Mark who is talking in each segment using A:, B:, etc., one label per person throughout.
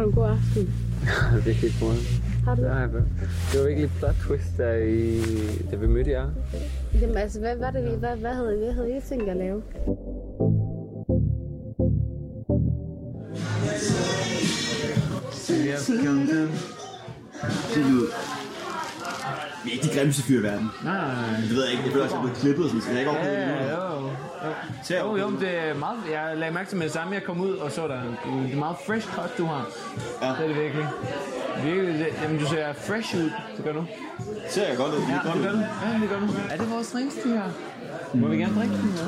A: Du en god aften?
B: det er helt.
A: Har du
B: Det,
A: det?
B: var ikke lidt plot twist, der i, da vi mødte jer.
A: Jamen altså, hvad var det, vi, hvad, hvad havde, hvad havde I tænkt at lave?
C: Det lyder... Vi er ikke de grimmeste fyre i verden.
B: Nej, nej, nej.
C: Det ved jeg ikke. Jeg føler også, at jeg er blevet klippet sådan. Skal jeg ikke opleve det?
B: Ja, jo. Jo, jo, men det er meget, jeg lagde mærke til med det samme, jeg kom ud og så der, det er meget fresh cut, du har.
C: Ja.
B: Det er det virkelig. Virkelig, det, jamen du ser fresh ud, det gør du.
C: Ser jeg godt ud?
B: Ja,
C: Det er
B: gør du. Ja, det gør du. Er det vores drinks, de her? Må vi gerne drikke den? Ja.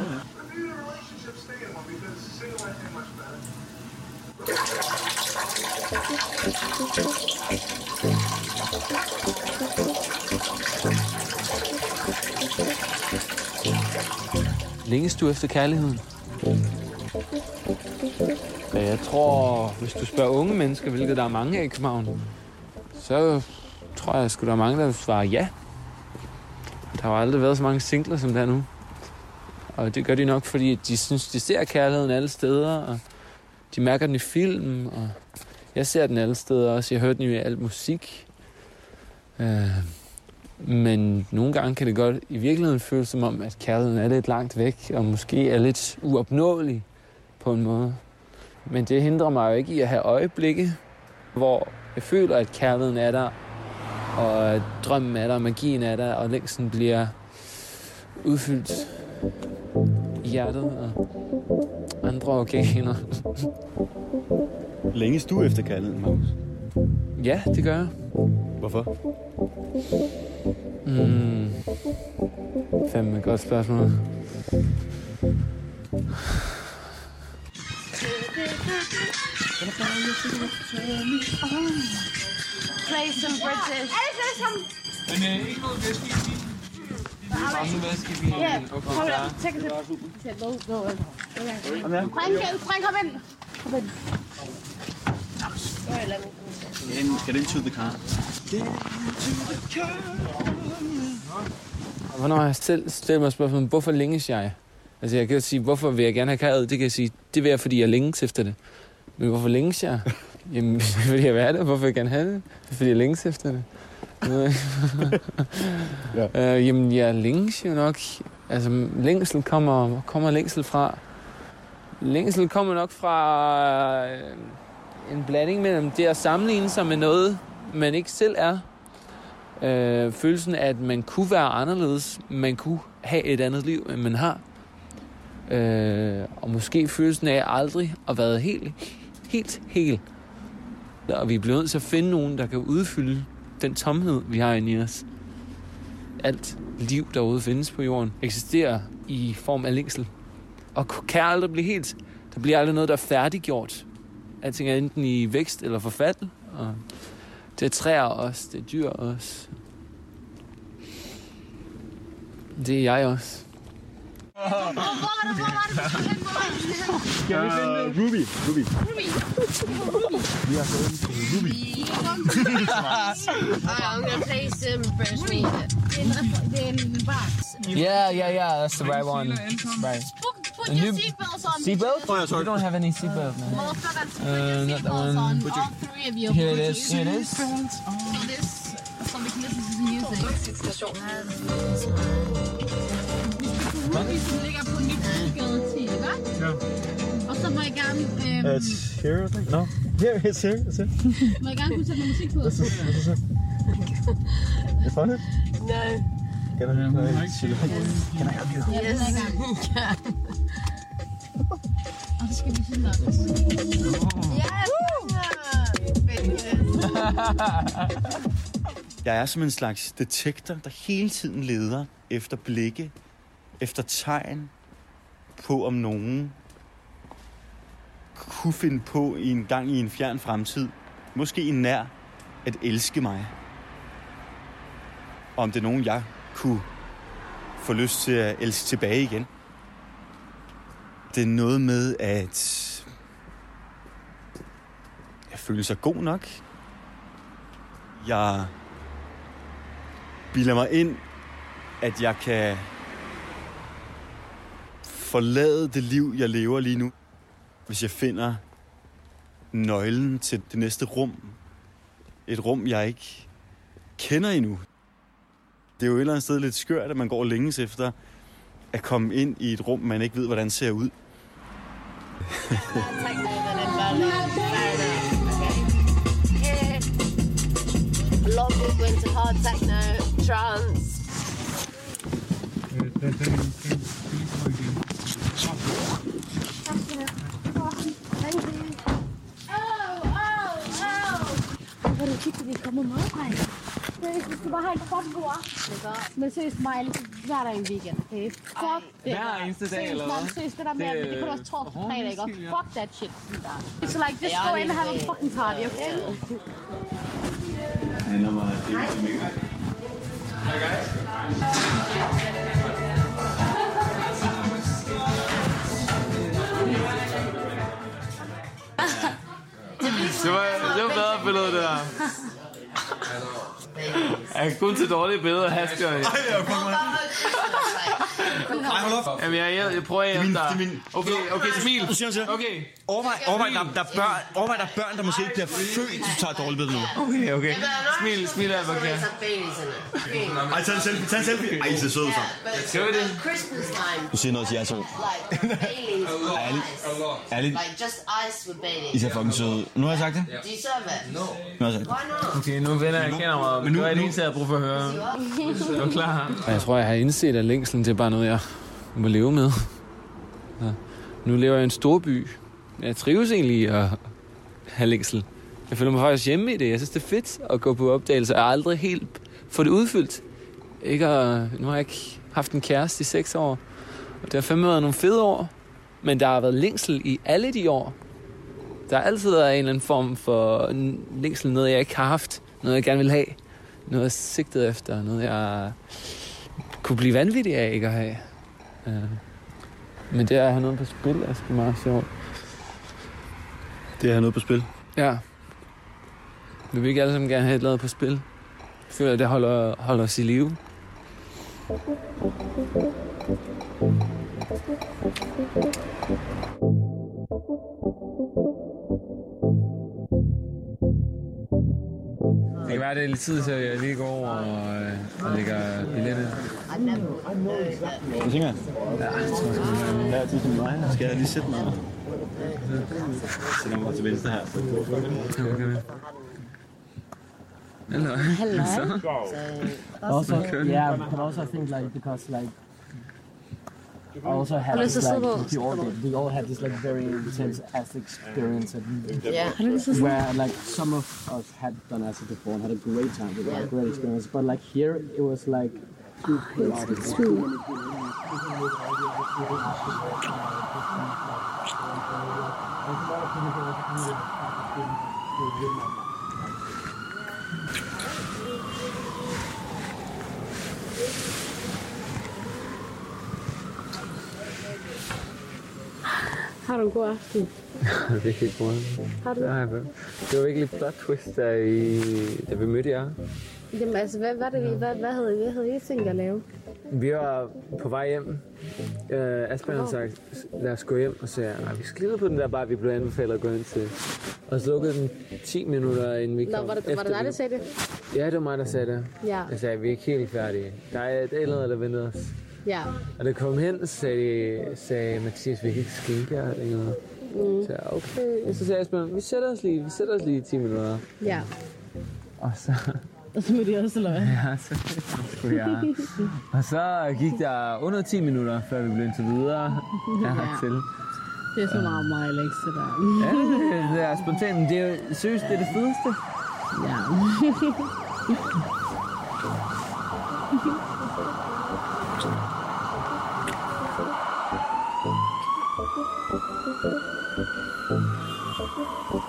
B: Længes du efter kærligheden? Ja, Jeg tror, hvis du spørger unge mennesker, hvilket der er mange af i København, så tror jeg sgu, der er mange, der vil svare ja. Der har aldrig været så mange singler, som der er nu. Og det gør de nok, fordi de synes, de ser kærligheden alle steder, og de mærker den i film, og jeg ser den alle steder også. Jeg hører den jo i alt musik. Øh, men nogle gange kan det godt i virkeligheden føles som om, at kærligheden er lidt langt væk, og måske er lidt uopnåelig på en måde. Men det hindrer mig jo ikke i at have øjeblikke, hvor jeg føler, at kærligheden er der, og drømmen er der, og magien er der, og længsten bliver udfyldt i hjertet og andre organer.
C: Længes du efter kærligheden, Magnus?
B: Ja, det gør jeg.
C: Hvorfor?
B: Mm. Fandme et godt spørgsmål.
A: Play some British.
B: Men øh, ikke noget væske i bilen. Noget væske i bilen.
A: Ja, hold
B: der.
A: on. Take a sip. Go, go. Okay. Frank, Frank, kom ind. Kom ind.
C: Get into the car.
B: Hvornår har jeg selv stillet mig spørgsmålet, hvorfor længes jeg? Altså jeg kan jo sige, hvorfor vil jeg gerne have kærlighed? Det kan jeg sige, det vil jeg, fordi jeg længes efter det. Men hvorfor længes jeg? Jamen, fordi jeg vil have det. Hvorfor vil jeg gerne have det? Fordi jeg længes efter det.
C: Ja.
B: øh, jamen, jeg længes jo nok. Altså, længsel kommer, kommer længsel fra? Længsel kommer nok fra øh, en blanding mellem det at sammenligne sig med noget, man ikke selv er. Øh, følelsen af, at man kunne være anderledes, man kunne have et andet liv, end man har. Øh, og måske følelsen af aldrig at være helt, helt, helt. Og vi er blevet nødt til at finde nogen, der kan udfylde den tomhed, vi har inde i os. Alt liv derude findes på jorden, eksisterer i form af længsel. Og kan aldrig blive helt. Der bliver aldrig noget, der er færdiggjort. Alting er enten i vækst eller forfald. Og det er træer også, det er dyr også. Det er jeg også.
C: Uh, Ruby. Ruby. Vi har fået en til Ruby.
A: I'm gonna play some British music. Den box.
B: Yeah, yeah, yeah, that's the right one. Right.
A: Put, put your
B: new-
A: seatbelts on.
B: Seatbelt?
C: Oh, yeah, sorry.
B: You don't have any seatbelt, man.
A: Motherfuckers, put
B: Uh,
A: your seatbelts on.
B: Put
A: All three of you.
B: Here it is. Here it is.
A: So this, so we can listen to the music. Ruby, som ligger på Nybrogade 10, hva'?
C: Ja.
A: Og så må jeg gerne, øhm,
C: It's here, I think. No. Here, it's here. It's here.
A: må jeg gerne kunne sætte noget musik på.
C: This is, this is it. You found it?
A: No.
C: Can I, can I, can I help you?
A: Ja, den i gang. Og så skal vi sådan ja.
C: Jeg er som en slags detektor, der hele tiden leder efter blikke, efter tegn på, om nogen kunne finde på i en gang i en fjern fremtid, måske en nær, at elske mig. Og om det er nogen, jeg kunne få lyst til at elske tilbage igen. Det er noget med, at jeg føler sig god nok. Jeg bilder mig ind, at jeg kan forlade det liv, jeg lever lige nu, hvis jeg finder nøglen til det næste rum. Et rum, jeg ikke kender endnu. Det er jo et eller andet sted lidt skørt, at man går længes efter at komme ind i et rum, man ikke ved, hvordan ser ud.
D: A lot of people into hard techno, trance.
A: Hvor du kigger, vi kommer meget fra. Seriøst, vi skal bare have en fucking god aften, ikke? Men seriøst, Maja, hver dag i en weekend, okay? Fuck det.
B: Hver eneste dag,
A: Seriøst,
B: eller hvad?
A: man, Seriøst, det der med,
B: Det-
A: at det kan også torsdag
B: Åh,
A: fredag, ikke? Og
B: undskyld, ja.
A: fuck that shit. Så like, just
D: Ja,
A: go
D: det
A: in and have a
D: er-
A: fucking party, okay?
B: Det var, det var bedre billede, det der. Jeg er kun til dårlige billeder, Hasker. Jamen, jeg, jeg, jeg prøver at hjælpe dig.
C: er
B: Okay, okay, smil.
C: Jeg.
B: Okay,
C: Overvej, overvej, der, der, er børn, overvej, der er børn, der måske ikke bliver født, hvis du tager et dårligt billede nu.
B: okay, okay. Smil, smil af, hvad kan.
C: Ej, tag en selfie, tag en selfie. Ej, I ser søde ud sammen.
B: Skal vi det?
D: Christmas time,
C: Du siger noget til jer to. Ærligt. Ærligt,
D: Like just ice with
C: I ser fucking søde ud. Nu har jeg sagt
D: it? No.
C: Sagt det.
D: Not?
B: Okay, nu vender jeg kameraet, men
C: Men
B: nu er det eneste, jeg har brug for at høre. Er du klar? Jeg tror, jeg har indset, at længslen det er bare noget, jeg må leve med. Så nu lever jeg i en stor by. Jeg trives egentlig i at have længsel. Jeg føler mig faktisk hjemme i det. Jeg synes, det er fedt at gå på opdagelser. Jeg har aldrig helt fået det udfyldt. Ikke at, nu har jeg ikke haft en kæreste i seks år. Og det har fandme været nogle fede år. Men der har været længsel i alle de år. Der altid været en eller anden form for længsel, noget jeg ikke har haft. Noget jeg gerne vil have. Noget jeg sigtede efter. Noget jeg kunne blive vanvittig af ikke at have. Uh, men det er at have noget på spil er sgu meget sjovt.
C: Det er noget på spil.
B: Ja. Vi vil ikke alle sammen gerne have et lavet på spil. Jeg føler, at det holder, holder os i live. Være, det er lidt tid, så jeg lige går over og, øh, og lægger billetten.
C: Hvad tænker jeg? Ja, jeg tror, jeg skal mig. Skal jeg lige sætte mig? Sætter mig til venstre her.
B: Hello.
A: Hello.
E: Also, yeah, but also I think like because like also had
A: Har du lyst
E: this, like
A: sidde på?
E: we all. We all had this like very intense acid experience, and
D: Yeah.
E: where like some of us had done acid before and had a great time with it, a great experience. But like here, it was like too chaotic.
A: Har du en god aften?
B: det er helt godt.
A: Har du?
B: Det, har jeg det var virkelig plot twist, da, I, da vi mødte jer.
A: Jamen altså, hvad var det, vi, hvad, hvad, havde, hvad havde I tænkt at lave?
B: Vi var på vej hjem. Uh, Asbjørn havde sagt, lad os gå hjem. Og så sagde jeg, "Nej, vi skal på den der bar, vi blev anbefalet at gå ind til. Og så lukkede den 10 minutter, inden vi
A: Nå,
B: kom.
A: var det, var det dig, der sagde det?
B: Ja, det var mig, der sagde det.
A: Ja.
B: Jeg sagde, vi er ikke helt færdige. Der er et eller andet, der venter os.
A: Ja.
B: Og det kom hen, så sagde, de, sagde Mathias, vi kan ikke skænke jer eller noget. Mm. Så jeg, okay. Og så sagde Asbjørn, vi sætter os lige, vi sætter os lige i 10 minutter.
A: Ja.
B: Og så,
A: Og så mødte jeg også, hvad?
B: ja, så skulle jeg. Og så gik der under 10 minutter, før vi blev indtil videre hertil.
A: Det er så meget mig, Alex, det der.
B: Ja, det, er spontant, det er jo seriøst, det er det fedeste.
A: Ja. Thank